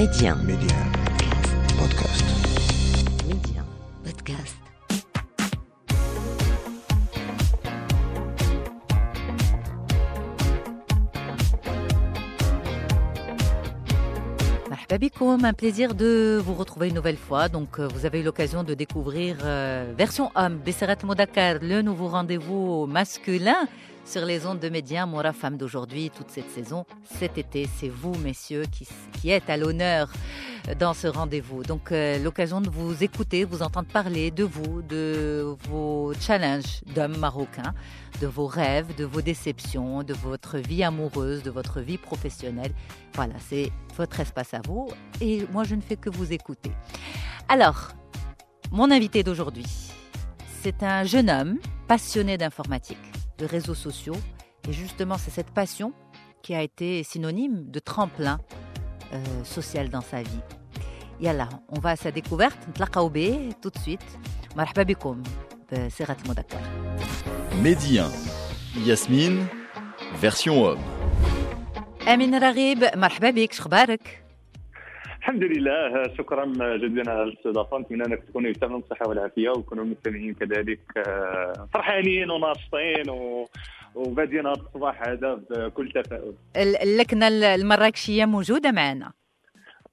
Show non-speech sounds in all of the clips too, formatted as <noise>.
Média. Média. Podcast. Média. Podcast. Marhaba bikoum, un plaisir de vous retrouver une nouvelle fois. Donc, euh, vous avez eu l'occasion de découvrir euh, version homme, Besseret Modakar, le nouveau rendez-vous masculin sur les ondes de médias Mora Femme d'aujourd'hui, toute cette saison, cet été. C'est vous, messieurs, qui, qui êtes à l'honneur dans ce rendez-vous. Donc, euh, l'occasion de vous écouter, vous entendre parler de vous, de vos challenges d'hommes marocains, de vos rêves, de vos déceptions, de votre vie amoureuse, de votre vie professionnelle. Voilà, c'est votre espace à vous. Et moi, je ne fais que vous écouter. Alors, mon invité d'aujourd'hui, c'est un jeune homme passionné d'informatique, de réseaux sociaux. Et justement, c'est cette passion qui a été synonyme de tremplin euh, social dans sa vie. Yalla, on va à sa découverte. Ntlaqaoubé tout de suite. Marhaba bikoum. Serat Modakar. Médien. Yasmine, version homme. Amin Raghib, marhaba bik, الحمد لله. شكرا جزيلا على الاستضافة. نتمنى أنك تكونوا تمام الصحة والعافية ويكونوا المستمعين كذلك آه، فرحانين وناشطين و... وبادين هذا الصباح هذا بكل تفاؤل. ال- اللكنة المراكشية موجودة معنا.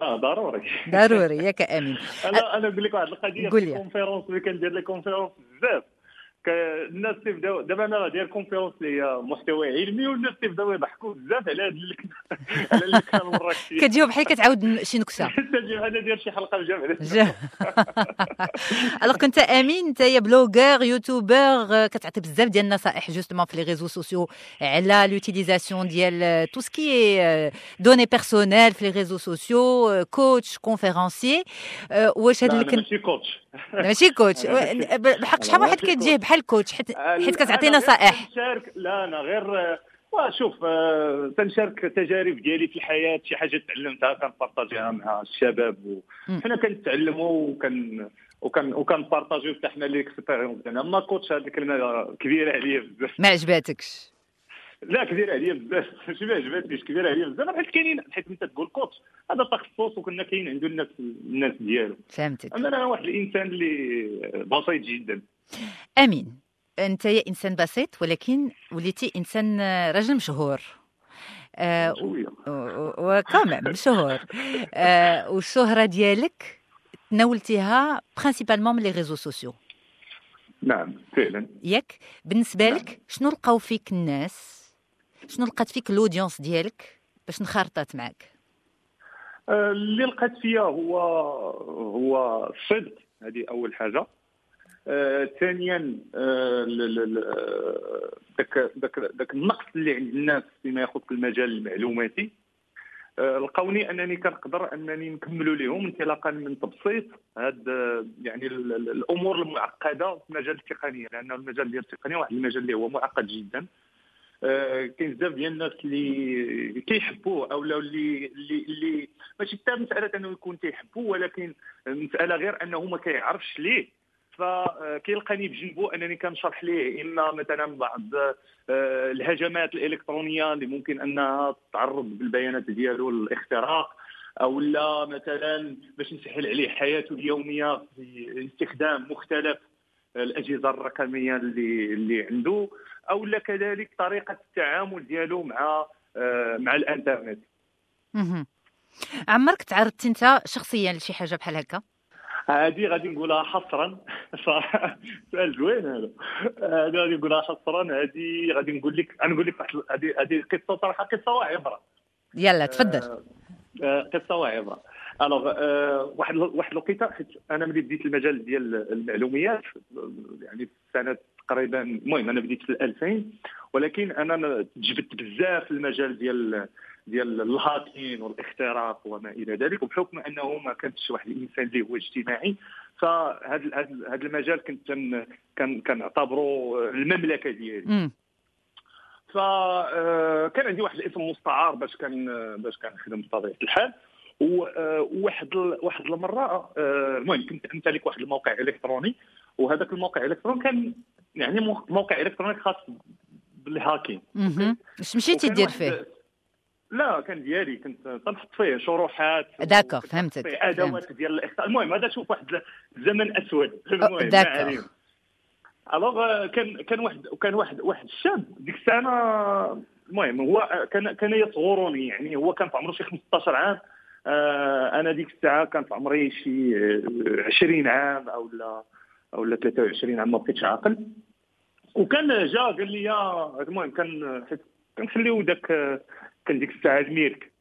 آه ضروري. ضروري ياك أمين <laughs> أنا أنا نقول لك واحد القضية قول في لي. ال conférences اللي كندير les conférences بزاف. الناس تيبداو دابا أنا داير conférence اللي هي محتوى علمي والناس تيبداو يضحكوا بزاف على هاد اللكنه <laughs> على اللكنه المراكشيه كتجاوب بحال كتعاود شي نكتة. تجي أنا داير شي حلقة بجامع <laughs> جا. <laughs> alors كنت أمين أنت يا blogueur youtubeur كتعطي بزاف ديال النصائح justement في les réseaux sociaux على l'utilisation ديال tout ce qui données personnelles في les réseaux sociaux coach conférencier واش هاد لا، أنا اللي كنت ماشي coach <laughs> ماشي coach بالحق شحال واحد كيتجيه بحال coach حيت حيت كتعطي نصائح. لا أنا غير آه، شوف آه، تنشارك التجارب ديالي في الحياة شي حاجة تعلمتها كنبارطاجيها مع الشباب. وحنا كنتعلموا وكن وكان وكنبارطاجيو حتى حنا les expériences ديالنا. ما coach هذه الكلمة كبيرة عليا بزاف. ما عجباتكش. لا كبيره عليا بزاف. ماشي ما عجبتنيش كبيره عليا بزاف. حيت كاينين حيت انت تقول coach هذا تخصص وكنا كاين عنده الناس الناس ديالو. فهمتك. أما أنا واحد الإنسان اللي بسيط جدا. أمين. أنت يا إنسان بسيط ولكن وليتي إنسان آه، رجل مشهور. آه، وكمان مشهور. <laughs> آه، والشهرة ديالك تناولتيها principalement من les réseaux sociaux نعم فعلا. ياك. بالنسبة نعم. لك شنو لقاو فيك الناس؟ شنو لقات فيك الأودينس ديالك باش انخرطت معك آه، اللي لقيت فيها هو هو الصدق هذه أول حاجة. آه، ثانيا ذاك ذاك ذاك النقص اللي عند الناس فيما يخص المجال المعلوماتي. آه، لقوني أنني كنقدر أنني نكملوا لهم انطلاقا من تبسيط. هاد يعني ال- ال- الأمور المعقدة في مجال التقنيه لأن المجال ديال التقنيه واحد المجال اللي هو معقد جدا. كاين بزاف ديال الناس اللي كيحبوه أو اللي اللي اللي ماشي حتى مسألة أنه يكون تيحبوه ولكن مسألة غير أنه ما كيعرفش ليه. فكيلقاني بجنبه أنني كنشرح ليه إما مثلا بعض آه، الهجمات الإلكترونية اللي ممكن أنها تعرض بالبيانات ديالو للاختراق أو لا مثلا باش نسهل عليه حياته اليومية في استخدام مختلف الأجهزة الرقمية اللي اللي عنده. أو لا كذلك طريقة التعامل ديالو مع آه، مع الإنترنت. عمرك تعرضت أنت شخصيا لشي حاجة بحال هكا؟ هذه غادي نقولها حصرا. <laughs> صراحة سؤال زوين هذا. هذه غادي نقولها حصرا. هذه غادي نقول لك أنا نقول لك هذه هذه قصة صراحة قصة وعبره يلا تفضل. آه، آه، قصة وعبره الوغ آه، واحد واحد الوقيته حيت أنا ملي بديت المجال ديال المعلومات آه، يعني في سنة تقريبا المهم أنا بديت في 2000 ولكن أنا تجبدت بزاف المجال ديال ديال الهاكين والاختراق وما إلى ذلك وبحكم أنه ما كنتش واحد الإنسان اللي هو اجتماعي. فهذا هذا المجال كنت كنعتبره المملكة ديالي. فكان عندي واحد الاسم مستعار باش كان باش كنخدم بطبيعة الحال. آه، وواحد ال- واحد المرة آه، المهم كنت أمتلك واحد الموقع إلكتروني وهذاك الموقع الالكتروني كان يعني مو- موقع الكتروني خاص بال hacking. اش مشيتي دير فيه؟ لا كان ديالي كنت تنحط فيه شروحات. d'accord فهمتك أدوات فهمت. ديال الاخطاء المهم هذا شوف واحد الزمن أسود. <laughs> المهم ألوغ كان كان واحد كان واحد واحد الشاب. ديك السنة المهم هو كان كان يصغرني يعني هو كان في عمره شي 15 عام. آه، أنا ديك الساعة كان في عمري شي آه، 20 عام أو لا أو لا 23 عام ما بقيتش عاقل. وكان جا قال لي المهم كان حيت كنخليو داك آه، كان ديك الساعة الميرك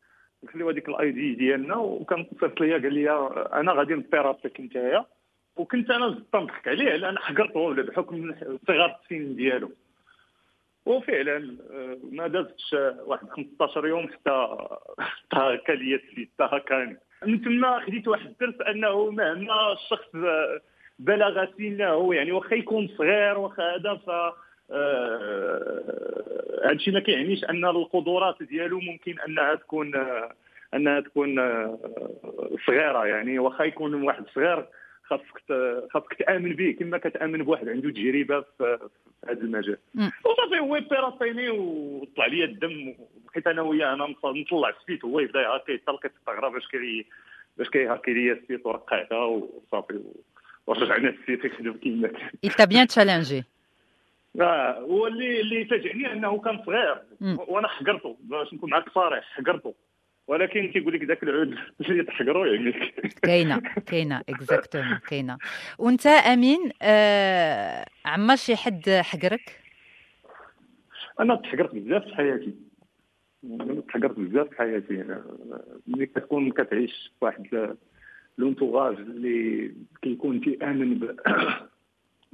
نخليو هذيك الاي دي ديالنا وكان صيفط ليا قال لي أنا غادي نبيرابيك نتايا. وكنت أنا زدت نضحك عليه لأن حقرته بحكم صغار السن ديالو. وفعلا آه، ما دازتش آه، واحد 15 يوم حتى <laughs> حتى ليا السيد حتى من تما خديت واحد الدرس أنه مهما الشخص آه، بلغ سنه يعني واخا يكون صغير واخا هذا ف هادشي ما كيعنيش أن القدرات ديالو ممكن أنها تكون أنها تكون صغيرة. يعني واخا يكون واحد صغير خاصك خاصك تأمن به كما كتأمن بواحد عنده تجربة في هذا المجال. وصافي هو بيراسيني وطلع لي الدم وبقيت أنا وياه أنا نط- نطلع ال site وهو يبدأ يهكا يطلق كيستغرب باش كي باش كيهكي لي ال site ورقعتها وصافي ورجعنا ال site يخدم كيما كان t'a bien challengé. آه، هو اللي اللي فاجئني أنه كان صغير. وأنا حقرته باش نكون معك صريح حقرته ولكن كيقول لك ذاك العود <laughs> اللي تحقرو يعني. كاينة كاينة اكزاكتومون كاينة. وأنت أمين آه عما شي حد حقرك؟ أنا تحقرت بزاف في حياتي. تحقرت بزاف في حياتي. أنا ملي كتكون كتعيش في واحد لونتوغاج اللي كيكون تيأمن ب <coughs>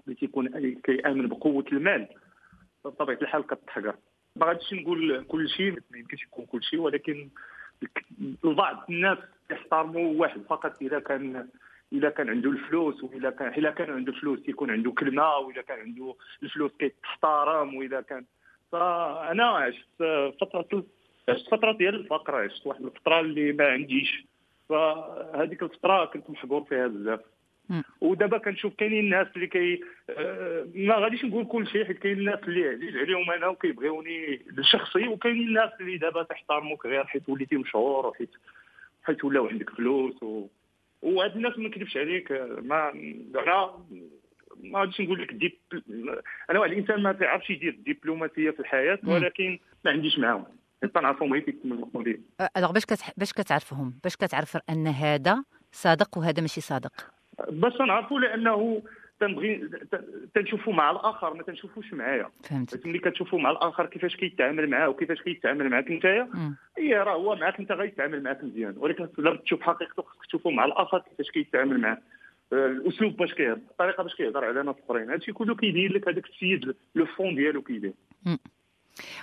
اللي تيكون كيأمن بقوة المال بطبيعة الحال كتحقر. ما غاديش نقول كل شيء ما يمكنش يكون كل شيء ولكن البعض الناس يحترموا واحد فقط إذا كان إذا كان عنده الفلوس وإذا كان إذا كان عنده فلوس يكون عنده كلمة وإذا كان عنده الفلوس كيتحترم وإذا كان فأنا عشت فترة عشت فترة ديال الفقر عشت واحد الفترة اللي ما عنديش فهذيك الفترة كنت محقور فيها بزاف. ودابا كنشوف كاينين الناس اللي كي آه، ما غاديش نقول كل شيء حيت كاين الناس اللي عزيز عليهم أنا وكيبغيوني شخصي وكاينين الناس اللي دابا تحترموك غير حيت وليتي مشهور وحيت حيت ولاو عندك فلوس و... وهاد الناس ما نكذبش عليك ما أنا ما غاديش نقول لك ديب أنا واحد الإنسان ما تعرفش يدير الدبلوماسيه في الحياة. ولكن ما عنديش معاهم حيت تنعرفهم غير كيتملقوا لي ألوغ. باش كتعرفهم باش كتعرف أن هذا صادق وهذا ماشي صادق باش نعرفوا لأنه تنبغي تنشوفوا مع الآخر ما تنشوفوش معايا. فهمت ملي كتشوفوا مع الآخر كيفاش كيتعامل معاه وكيفاش كيتعامل معاك نتايا. هي راه هو معاك أنت غيتعامل معاك مزيان. ولكن لا تشوف حقيقته خصك تشوفوا مع الآخر كيفاش كيتعامل معاه. الأسلوب باش كيهضر الطريقة باش كيهضر على ناس آخرين. هادشي كله كيبين لك هذاك السيد le fond ديالو كيدير.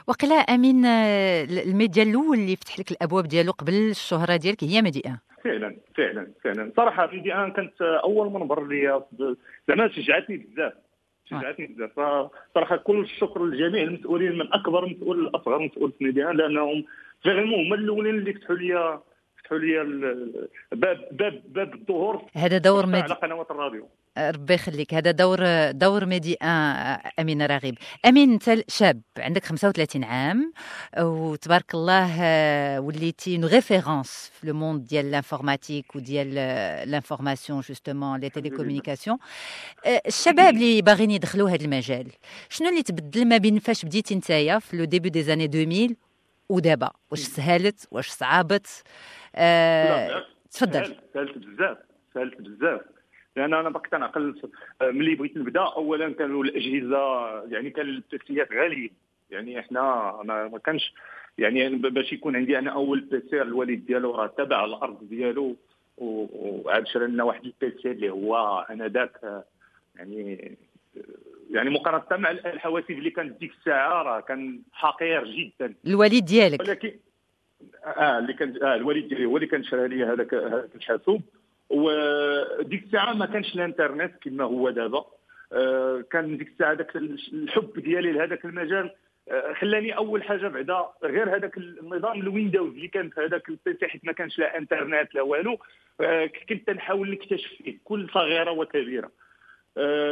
وقيلا أمين الميديا الأول اللي فتح لك الأبواب ديالو قبل الشهرة ديالك هي ميديا فعلا فعلا فعلا. صراحة Medi 1 كانت أول منبر ليا زعما شجعتني بزاف شجعتني بزاف. صراحة كل الشكر لجميع المسؤولين من أكبر مسؤول لاصغر مسؤول في Medi 1 لأنهم فعلا هما الأولين اللي فتحوا لي فتحوا لي باب باب باب الظهور هذا دور على ميديا قنوات الراديو. ربي يخليك. هذا دور دور Medi 1 أمين راغب. أمين انت شاب عندك 35 عام وتبارك الله آه، وليتي une référence في le monde ديال l'informatique وديال l'information justement les télécommunications آه، الشباب اللي باغيين يدخلوا هذا المجال شنو اللي تبدل ما بين فاش بديتي نتايا في le début des années 2000 ودابا واش سهلت واش صعبت آه، تفضل. سهلت سهلت بزاف سهلت بزاف. لأن أنا باقي كنعقل آه، ملي بغيت نبدأ اولا كانوا الأجهزة يعني كان البيسيات غاليين يعني إحنا ما, كانش يعني باش يكون عندي أنا أول بيسي الوالد ديالو راه تبع الأرض ديالو وعاد شرى لنا واحد البيسي اللي هو أنا ذاك آه، يعني يعني مقارنة مع الحواسيب اللي كانت ديك الساعة راه كان حقير جدا. الوالد ديالك. ولكن آه اللي كان آه الوالد ديالي هو اللي كان شرى لي هذاك هذاك الحاسوب. وديك الساعة ما كانش الإنترنت كما هو دابا. آه كان ديك الساعة ذاك الحب ديالي لهذاك المجال آه خلاني أول حاجة بعدا غير هذاك النظام ال Windows اللي كان في هذاك ال PC حيت ما كانش لا إنترنت لا والو. آه كنت نحاول نكتشف فيه كل صغيرة وكبيرة.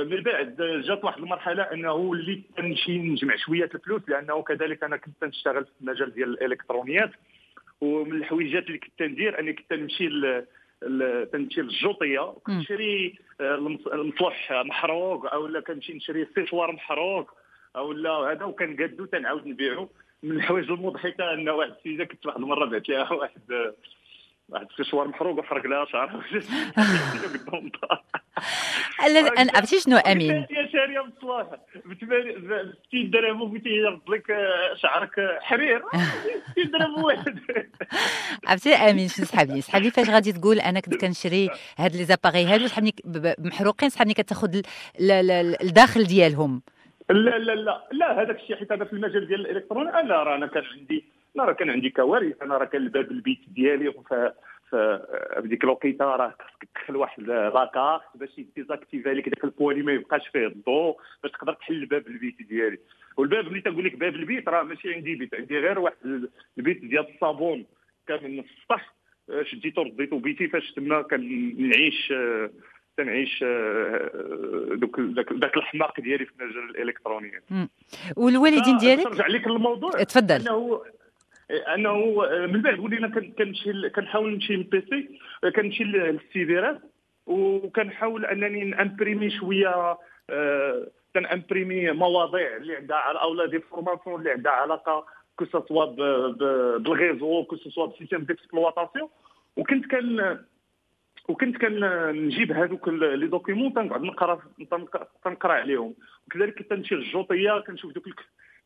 من بعد جات واحد المرحلة أنه وليت نمشي نجمع شوية الفلوس لأنه كذلك أنا كنت نشتغل في المجال ديال الإلكترونيات ومن الحويجات اللي كنت ندير أني كنت نمشي تنمشي للجوطية كنشري آه، المصلح محروق أو لا كنمشي نشري السيشوار محروق أو لا هذا وكنقادو تنعاود نبيعو. من الحوايج المضحكة أن واحد السيدة كنت واحد المرة بعت لها واحد واحد السيشوار محروق وحرق لها <laughs> شعرها قدام أنا عرفتي شنو أمين؟ يا شارية بصلاح ب 60 درهم وبغيتي يرد لك آه، شعرك حرير. <laughs> 60 درهم واحد. عرفتي أمين شنو سحابني سحابني فاش غادي تقول أنا كنت كنشري هاد لي زاباغي هادو سحابني محروقين سحابني كتاخذ الداخل ديالهم. لا لا لا لا هذاك الشيء حيت هذا في المجال ديال الالكترون أنا راه أنا كان عندي أنا راه كان عندي كوارث أنا راه كان الباب البيت ديالي فبديك الوقيته راه خصك تدخل واحد la carte باش désactiver لك داك البولة ما يبقاش فيه الضوء باش تقدر تحل باب البيت ديالي. والباب اللي تنقول لك باب البيت راه ماشي عندي بيت عندي غير واحد البيت ديال الصابون. كان من السطح شديتو رديتو بيتي فاش تما كنعيش تنعيش دوك ذاك الحماق ديالي في المجال الإلكتروني. والوالدين ديالك؟ نرجع لك للموضوع. تفضل. أنه من بعد ولينا كنمشي كنحاول نمشي لل PC كنمشي لل cyberات وكنحاول أنني ن imprimer شوية آه، تن imprimer مواضيع اللي عندها أو لا des informations اللي عندها علاقة كو سوا بالغيزو كو سوا بسيستيم ديكسبلواتاسيون وكنت كان وكنت كنجيب هذوك les documents تنقعد نقرأ تنقرا عليهم. وكذلك كنت نمشي للجوطية كنشوف دوك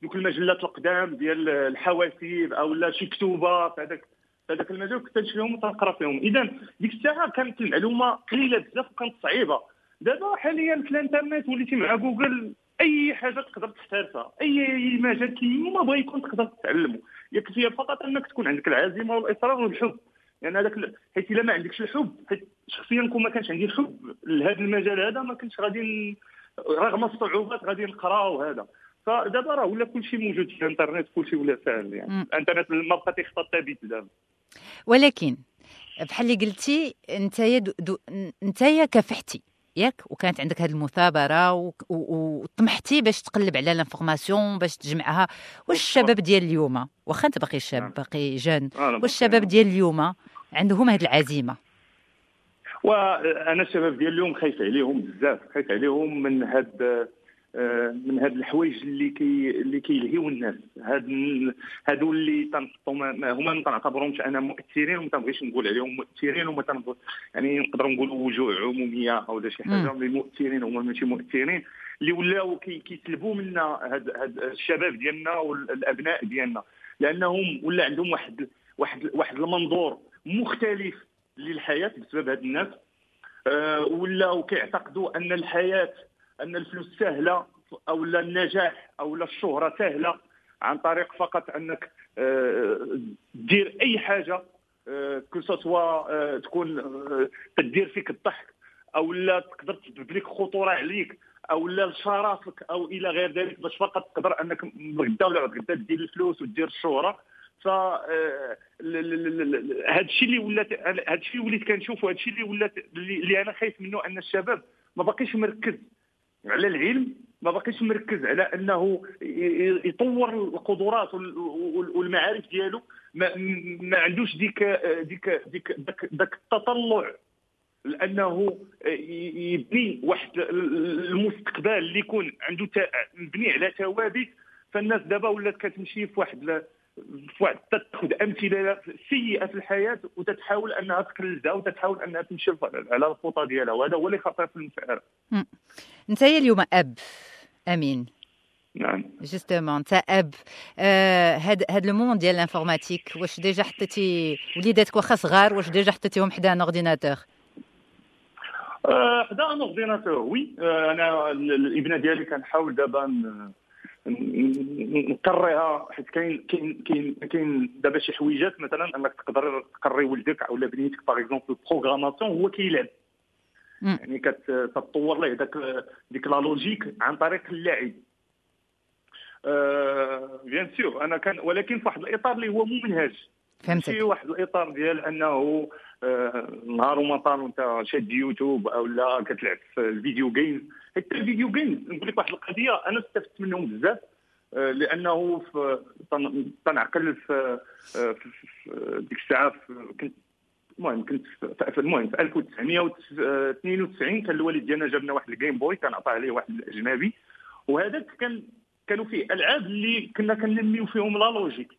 دوك المجلات القدام ديال الحواسيب أو لا شي كتوبه في هذاك في هذاك المجال كنت نشريهم وتنقرا فيهم. اذا ديك الساعة كانت المعلومة قليلة بزاف وكانت صعيبة. دابا حاليا في الإنترنت وليتي مع جوجل أي حاجة تقدر تحترفها أي مجال كيما بغا يكون تقدر تتعلمه يكفي فقط أنك تكون عندك العزيمه والإصرار والحب. يعني هذاك حيت إلا ما عندكش الحب حيت شخصيا كون ما كانش عندي الحب لهذا المجال هذا ما كنتش غادي رغم الصعوبات غادي نقرا وهذا فدابا راه ولا كل شيء موجود في الانترنت كل شيء ولا سهل يعني. الانترنت ما بقى تيخطى الثابت دابا. ولكن بحال اللي قلتي انت انت كافحتي ياك؟ وكانت عندك هذه المثابرة وطمحتي باش تقلب على l'information باش تجمعها. واش الشباب ديال اليوم؟ واخا انت باقي شاب نعم. باقي jeune. واش الشباب ديال اليوم عندهم هذه العزيمة؟ وأنا الشباب ديال اليوم خايف عليهم بزاف خايف عليهم من هاد من هاد الحوايج اللي كي اللي كيلهيو الناس. هاد هادو اللي تنحطهم هما ما تنعتبرهمش أنا مؤثرين وما تنبغيش نقول عليهم مؤثرين وما يعني نقدر نقولوا وجوه عمومية أو شي حاجة اللي مؤثرين هما ماشي مؤثرين اللي ولاو كيسلبوا منا هاد هاد الشباب ديالنا والأبناء ديالنا. لأنهم ولا عندهم واحد واحد واحد المنظور مختلف للحياة بسبب هاد الناس. أه ولاو كيعتقدوا أن الحياة أن الفلوس سهلة أو لا النجاح أو لا الشهرة سهلة عن طريق فقط أنك آه، دير أي حاجة كو سوا آه، تكون آه، تدير فيك الضحك أو لا تقدر تسبب لك خطورة عليك أو لا لشرفك أو إلى غير ذلك باش فقط تقدر أنك غدا ولا غدا دير الفلوس ودير الشهرة. ف هذا الشيء اللي ولات هذا الشيء اللي وليت كنشوف وهذا الشيء اللي ولات اللي أنا خايف منه أن الشباب ما باقيش مركز. على العلم ما باقيش مركز على أنه يطور القدرات والمعارف ديالو. ما, ما عندوش ديك ديك ديك داك التطلع لأنه يبني واحد المستقبل اللي يكون عنده مبني على ثوابت. فالناس دابا ولات كتمشي في واحد تاخذ أمثلة سيئة في الحياة وتتحاول أنها تقلدها وتتحاول أنها تمشي على الخطى ديالها وهذا هو اللي خطير في المسألة. انت اليوم أب أمين. نعم. justement انت أب. هاد هاد le monde ديال ال informatique واش déjà حطيتي وليداتك واخا صغار واش déjà حطيتيهم حدا un ordinateur؟ حدا un ordinateur oui أنا الابنة ديالي كنحاول دابا نقريها حيت كاين كاين كاين كاين دابا شي حويجات مثلا أنك تقدر تقري ولدك أو بنيتك par exemple programmation هو كيلعب. يعني كتطور له داك ديك la logique عن طريق اللعب. bien أه sûr أنا كان ولكن في واحد الإطار اللي هو مو منهج فهمتك. في واحد الإطار ديال أنه نهار وما طال وانت شاد يوتيوب أو لا كتلعب في ال video games حتى ال video games نقول لك واحد القضية أنا استفدت منهم بزاف آه، لأنه في تن- تنعقل في آه، في- ديك الساعة كنت المهم كنت في- المهم في 1992 كان الوالد ديالنا جاب لنا واحد ال Game Boy كان عطاه عليه واحد الأجنبي. وهذاك كان كانوا فيه ألعاب اللي كنا كننميو فيهم la logique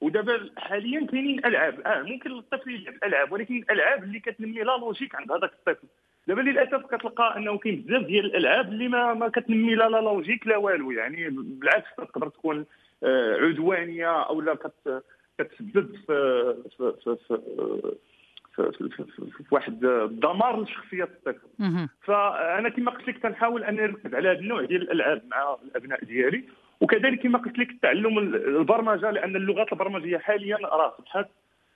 ودابا حاليا كاينين العاب آه ممكن الطفل يلعب ألعاب ولكن الألعاب اللي كتنمي la logique عند هذاك الطفل. دابا للأسف كتلقى أنه كاين بزاف ديال الألعاب اللي ما ما كتنمي لا la logique لا والو. يعني بالعكس تقدر تكون آه، عدوانية أو لا كت كتسبب في في في واحد الدمار لشخصية الطفل. فأنا كما قلت لك تنحاول اني نركز على هذا النوع ديال الألعاب مع الأبناء ديالي. وكذلك كما قلت لك تعلم البرمجة لأن اللغات البرمجية حاليا راه اصبحت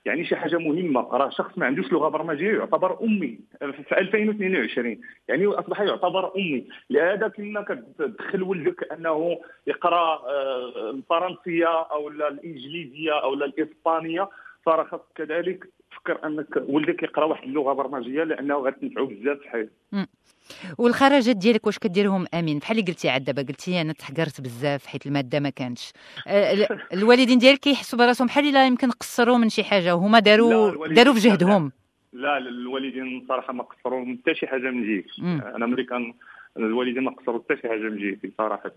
يعني شي حاجة مهمة. راه شخص ما عندوش لغة برمجية يعتبر أمي. في 2022 يعني أصبح يعتبر أمي. لهذا كما كتدخل ولدك أنه يقرأ آه، الفرنسية أو لا الإنجليزية أو لا الإسبانية. فراه كذلك تفكر أنك ولدك يقرأ واحد اللغة برمجية لأنه غتنفعو بزاف في حياته. والخرجات ديالك واش كديرهم؟ آمين. بحال اللي قلتي عاد دابا قلتي أنا تحقرت بزاف حيت المادة ما كانش آه، ال- <laughs> الوالدين ديالك كيحسوا براسهم بحال إلا يمكن قصروا من شي حاجة وهما داروا داروا في. جهدهم. لا الوالدين صراحة ما قصروا من حتى شي حاجة من مم. أنا ملي كان الوالدين ما قصروا حتى شي حاجة من جهتي صراحة.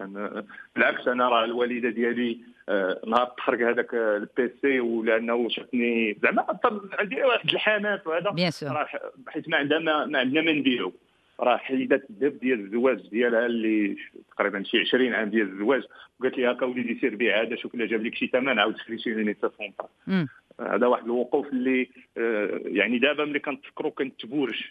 بالعكس أنا راه الوالدة ديالي آه، نهار تخرج هذاك البيسي ولأنه شافني زعما عندي واحد الحماس وهذا. راه حيت ما عندها ما, ما عندنا ما نديرو راه حيدات الذهب ديال الزواج ديالها اللي تقريبا شي 20 عام ديال الزواج. وقالت لي هكا وليدي سير بيع هذا شوف الا جاب لك شي ثمن عاود شري شي. هذا واحد الوقوف اللي آه، يعني دابا ملي كنتفكرو كنتبورج.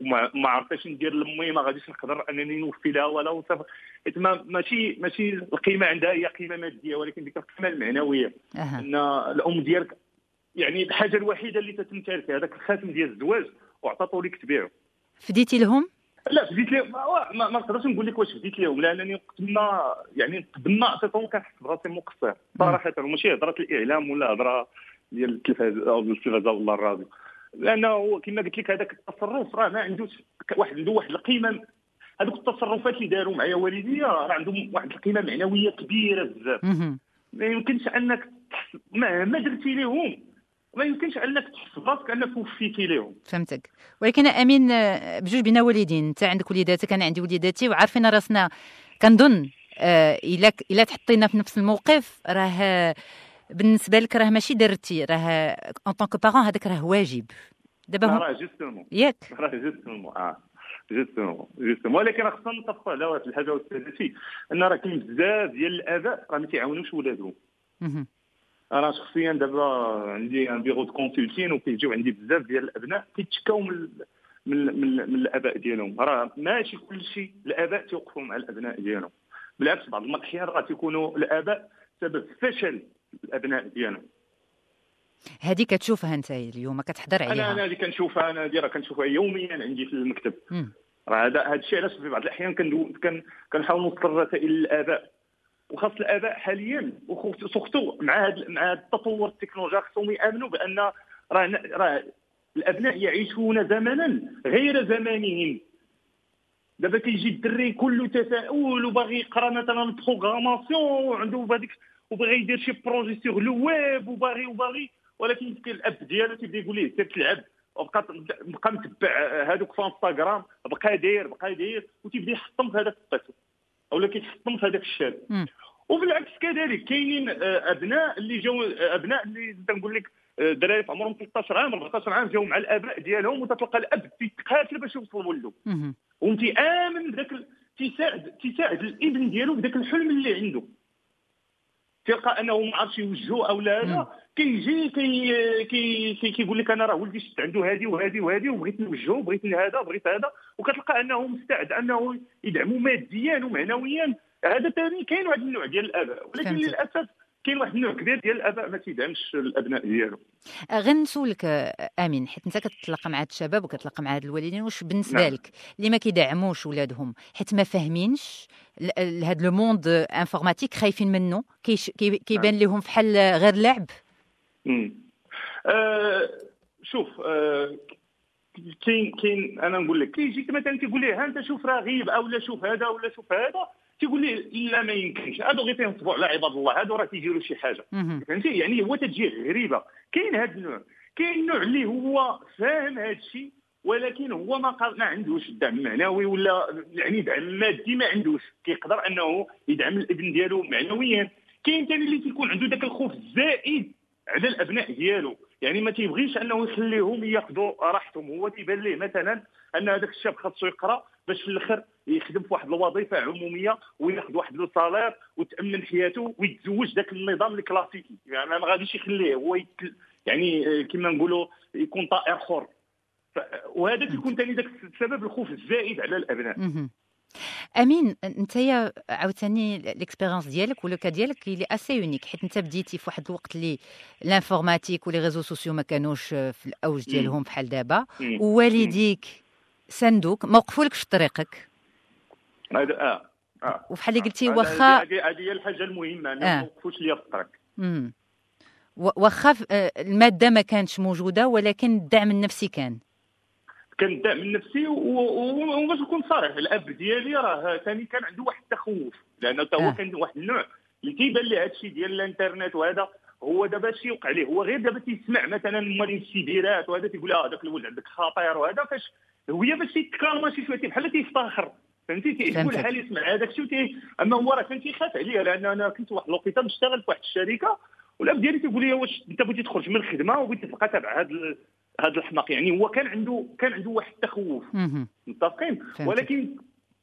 وما ما عرفتش ندير لامي ما غاديش نقدر انني نوفي لها ولا وصف. حيت ما ماشي ماشي القيمة عندها هي قيمة مادية ولكن ديك القيمة المعنوية. أها. إن الأم ديالك يعني الحاجة الوحيدة اللي تتمتلك هذاك الخاتم ديال الزواج وعطاتو لك تبيعه فديتي لهم؟ لا بديت لهم ما, نقدرش نقول لك واش بديت لهم لأنني وقت ما يعني قبل ما عطيتهم كنحس براسي مقصر. صراحة ماشي هضرة الإعلام ولا هضرة ديال التلفاز أو التلفازه ولا الراديو لأنه كما قلت لك هذاك التصرف راه ما عندوش واحد عنده واحد القيمة. هذوك التصرفات اللي داروا معايا والديا راه عندهم واحد القيمة معنوية كبيرة بزاف. ما يمكنش أنك مهما درتي لهم ما يمكنش أنك تحس براسك أنك وفيتي لهم فهمتك. ولكن أمين بجوج بينا والدين. أنت عندك وليداتك أنا عندي وليداتي وعارفين راسنا. كنظن آه، الا إلا تحطينا في نفس الموقف راه بالنسبة لك راه ماشي درتي راه en tant que parent هذاك راه واجب. دابا هم راه justement ياك. راه justement آه. justement justement ولكن خصنا نتفقوا على واحد الحاجة استاذتي أن راه كاين بزاف ديال الآباء راه ما تيعاونوش ولادهم. أنا شخصيا دابا عندي un bureau de consulting وكيجيو عندي بزاف ديال الأبناء كيتشكاو من من من, من الآباء ديالهم. راه ماشي كل شيء الآباء تيوقفوا مع الأبناء ديالهم. بالعكس بعض الاحيان راه تيكونوا الآباء سبب فشل الأبناء ديالهم. هذه كتشوفها أنت اليوم كتحضر أنا أنا عليها هذه كنشوفها أنا هذه راه كنشوفها يوميا عندي في المكتب. راه هذا هذا الشيء علاش في بعض الأحيان كنحاول نوصل الرسائل للاباء وخاص الآباء حاليا و surtout مع هذا مع هذا التطور التكنولوجي خصهم يآمنوا بأن راه راه الأبناء يعيشون زمنا غير زمانهم. دابا كيجي الدري كله تفاؤل وباغي يقرأ مثلا programmation وعنده هذيك وباغي يدير شي projet sur le web وباغي وباغي ولكن يمكن الاب ديالو تيبدا يقول ليه سير تلعب وبقى بقى متبع هذوك في انستغرام بقى داير بقى داير وتيبدا يحطم في هذاك الطفل اولا كيتحطم في هذاك الشاب مم. وبالعكس كذلك كاينين آه، ابناء اللي جاو آه، ابناء اللي تنقول لك آه، دراري في عمرهم 13 عام 14 عام جاو مع الاباء ديالهم وتتلقى الاب تيتقاتل باش يوصل لولده مهم. وانت امن بداك تيساعد تيساعد الابن ديالو بداك الحلم اللي عنده تلقى انه ما عرفش يوجهه أو لا. لا كيجي كي كي كي كيقول لك أنا راه ولدي شفت عنده هذه وهذه وهذه وبغيت نوجهه بغيت هذا بغيت هذا وكتلقى انه مستعد انه يدعمه ماديا ومعنويا هذا ثاني كاين واحد النوع ديال الآباء ولكن. للأسف كاين واحد النوع كبير ديال الآباء ما تيدعمش الأبناء ديالو آه، غير نسولك آه، أمين حيت أنت كتلاقى مع هاد الشباب وكتلاقى مع هاد الوالدين واش بالنسبة نعم. لك اللي ما كيدعموش ولادهم حيت ما فاهمينش ل- ل- هاد le monde informatique خايفين منه كي- كيبان لهم فحال غير لعب. آه شوف آه كاين كاين أنا نقول لك كيجيك مثلا تيقول لي ها أنت شوف رغيب أو لا شوف هذا ولا شوف هذا تيقول لي لا ما يمكنش. هادو غير تينصبوا على عباد الله هادو راه تيديروا شي حاجة. فهمتي؟ يعني هو تجي غريبة. كاين هذا النوع كاين النوع اللي هو فاهم هذا الشيء ولكن هو ما قال ما عندوش الدعم المعنوي ولا يعني دعم مادي ما عندوش. كيقدر أنه يدعم الابن ديالو معنويا. كاين ثاني اللي تيكون عنده ذاك الخوف الزائد على الأبناء ديالو. يعني ما تيبغيش أنه يخليهم ياخذوا راحتهم. هو تيبان ليه مثلا أن هذاك الشاب خاصو يقرأ باش في الآخر يخدم في واحد الوظيفة عمومية وياخذ واحد لو سالير وتأمن حياته ويتزوج ذاك النظام الكلاسيكي يعني ما غاديش يخليه هو. يعني آه، كما نقولوا يكون طائر حر ف... وهذا تيكون ثاني ذاك السبب الخوف الزائد على الأبناء. أمين أنت عاوتاني l'expérience ديالك و le cas ديالك اللي assez unique حيت أنت بديتي في واحد الوقت اللي l'informatique و les réseaux sociaux ما كانوش في الأوج ديالهم بحال دابا. ووالديك ساندوك ما وقفولكش في طريقك. هذا آه آه. وبحال اللي قلتي هذا- واخا هذه هي الحاجة المهمة آه. أنه ما وقفوش ليا في الطريق واخا آه، المادة ما كانتش موجودة ولكن الدعم النفسي كان. كان الدعم النفسي وباش نكون صريح الأب ديالي راه ثاني كان عنده واحد التخوف لأنه تا آه. هو كان واحد النوع اللي كيبان ليه هذا الشيء ديال الإنترنت وهذا. هو دابا شي يوقع ليه هو غير دابا تيسمع مثلا موالين السيبيرات وهذا تيقول آه هذاك الولد عندك خطير وهذا فاش هي باش تيتكالما شي شوية بحال تيفتخر فهمتي تيقول فهمتك. حال يسمع هذاك الشيء أما هو راه كان تيخاف عليا لأن أنا كنت واحد الوقيتة نشتغل في واحد الشركة والأب ديالي تيقول لي واش أنت بغيتي تخرج من الخدمة وبغيتي تبقى تابع هذا هذا الحماق يعني هو كان عنده كان عنده واحد التخوف. متفقين. ولكن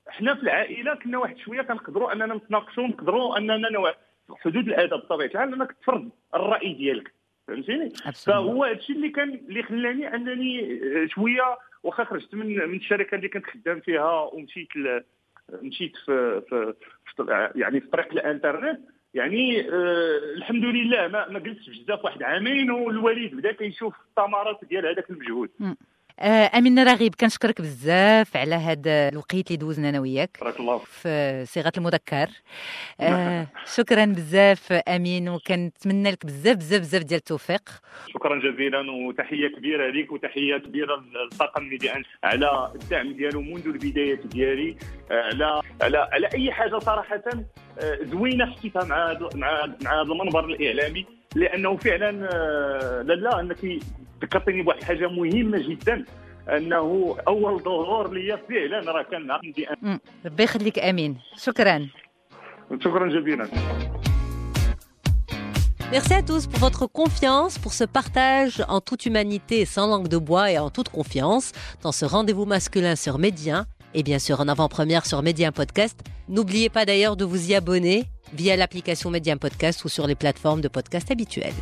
حنا في العائلة كنا واحد شوية كنقدروا أننا نتناقشوا نقدروا أننا حدود الادب بطبيعه الحال انك تفرض الرأي ديالك؟ فهمتيني. فهو هذا الشيء اللي كان اللي خلاني أنني آه، شوية واخا خرجت من من الشركة اللي كنت خدام فيها ومشيت ل... مشيت في, في, في يعني في طريق الانترنت يعني آه الحمد لله ما ما جلستش بزاف واحد عامين والوالد بدا كيشوف الثمرات ديال هذاك المجهود. أمين رغيب كنشكرك بزاف على هذا الوقت اللي دوزنا أنا وياك بارك الله في صيغة المذكر. آه شكرا بزاف أمين وكنتمنى لك بزاف بزاف بزاف ديال التوفيق. شكرا جزيلا وتحية كبيرة لك وتحية كبيرة للطاقم ميديا على الدعم ديالو منذ البدايات ديالي. على على على أي حاجة صراحة آه، زوينة حسيتها مع مع مع هذا المنبر الإعلامي. لانه فعلا آه، لا لا انك ذكرتني بواحد الحاجه مهمه جدا انه اول ظهور ليا فعلا راه كان مع ميديا مم. ربي يخليك امين شكرا شكرا جزيلا Merci à tous pour votre confiance, pour ce partage en toute humanité, sans langue de bois et en toute confiance dans ce rendez-vous masculin sur Médien et bien sûr en avant-première sur Médien Podcast. N'oubliez pas d'ailleurs de vous y abonner via l'application Médien Podcast ou sur les plateformes de podcast habituelles.